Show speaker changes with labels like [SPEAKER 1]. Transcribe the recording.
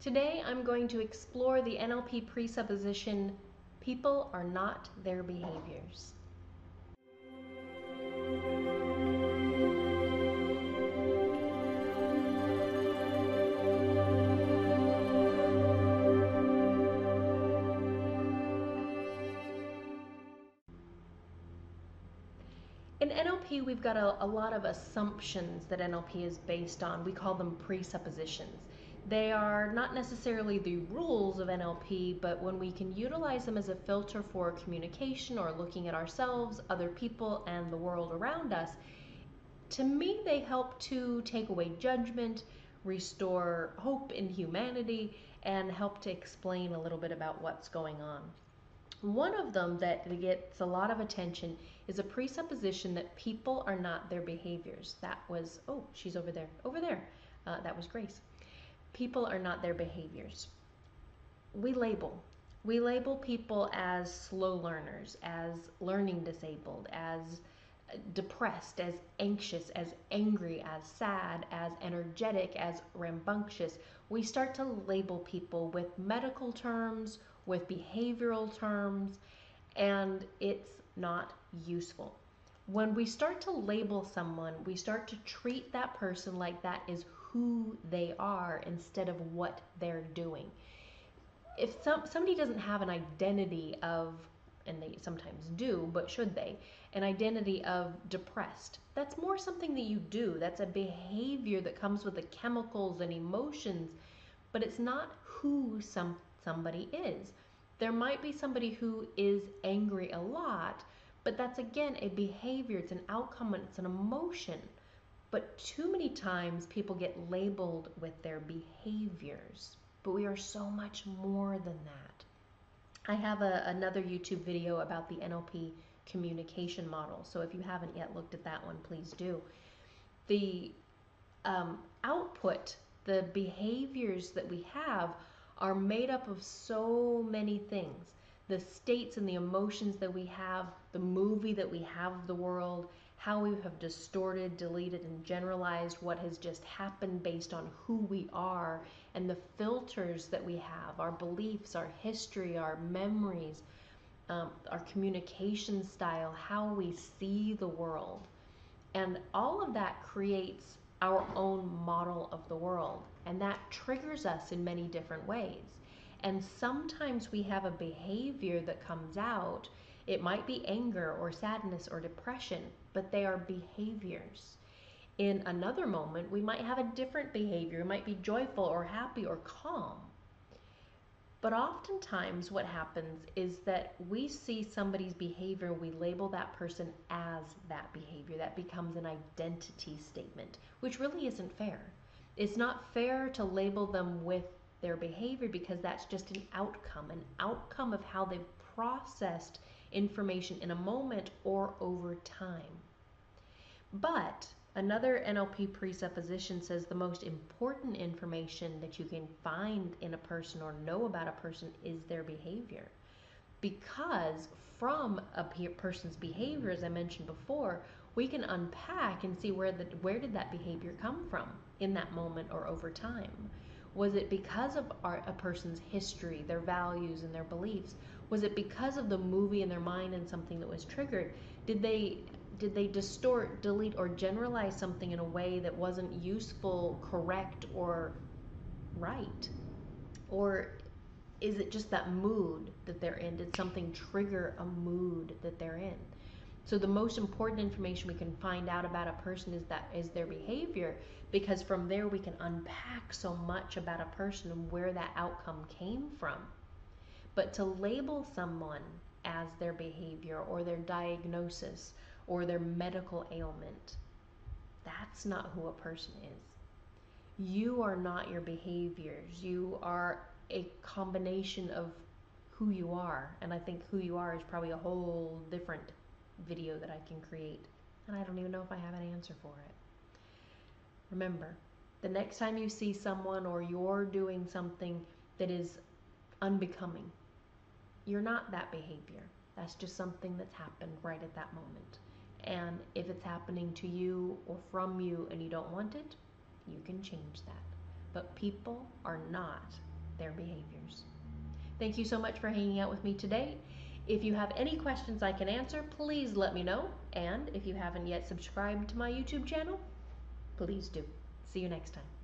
[SPEAKER 1] Today I'm going to explore the NLP presupposition people are not their behaviors. In NLP, we've got a, a, lot of assumptions that NLP is based on. We call them presuppositions. They are not necessarily the rules of NLP, but when we can utilize them as a filter for communication or looking at ourselves, other people, and the world around us, to me, they help to take away judgment, restore hope in humanity, and help to explain a little bit about what's going on. One of them that gets a lot of attention is a presupposition that people are not their behaviors. That was, oh, she's over there, over there. Uh, that was Grace. People are not their behaviors. We label. We label people as slow learners, as learning disabled, as depressed, as anxious, as angry, as sad, as energetic, as rambunctious. We start to label people with medical terms with behavioral terms, and it's not useful. When we start to label someone, we start to treat that person like that is who they are instead of what they're doing. If some, somebody doesn't have an identity of, and they sometimes do, but should they, an identity of depressed, that's more something that you do. That's a behavior that comes with the chemicals and emotions, but it's not who some somebody is. There might be somebody who is angry a lot, but that's again a behavior, it's an outcome, and it's an emotion. But too many times people get labeled with their behaviors, but we are so much more than that. I have a, another YouTube video about the NLP communication model. So if you haven't yet looked at that one, please do. The um, output, the behaviors that we have are made up of so many things the states and the emotions that we have, the movie that we have of the world, how we have distorted, deleted, and generalized what has just happened based on who we are, and the filters that we have, our beliefs, our history, our memories, um, our communication style, how we see the world. And all of that creates our own model of the world. And that triggers us in many different ways. And sometimes we have a behavior that comes out. It might be anger or sadness or depression, but they are behaviors. In another moment, we might have a different behavior. It might be joyful or happy or calm. But oftentimes, what happens is that we see somebody's behavior, we label that person as that behavior. That becomes an identity statement, which really isn't fair. It's not fair to label them with their behavior because that's just an outcome, an outcome of how they've processed information in a moment or over time. But Another NLP presupposition says the most important information that you can find in a person or know about a person is their behavior. Because from a person's behavior, as I mentioned before, we can unpack and see where the where did that behavior come from in that moment or over time. Was it because of our, a person's history, their values, and their beliefs? Was it because of the movie in their mind and something that was triggered? Did they did they distort, delete, or generalize something in a way that wasn't useful, correct, or right? Or is it just that mood that they're in? Did something trigger a mood that they're in? So the most important information we can find out about a person is that is their behavior because from there we can unpack so much about a person and where that outcome came from. But to label someone as their behavior or their diagnosis or their medical ailment. That's not who a person is. You are not your behaviors. You are a combination of who you are. And I think who you are is probably a whole different video that I can create. And I don't even know if I have an answer for it. Remember, the next time you see someone or you're doing something that is unbecoming, you're not that behavior. That's just something that's happened right at that moment. And if it's happening to you or from you and you don't want it, you can change that. But people are not their behaviors. Thank you so much for hanging out with me today. If you have any questions I can answer, please let me know. And if you haven't yet subscribed to my YouTube channel, please do. See you next time.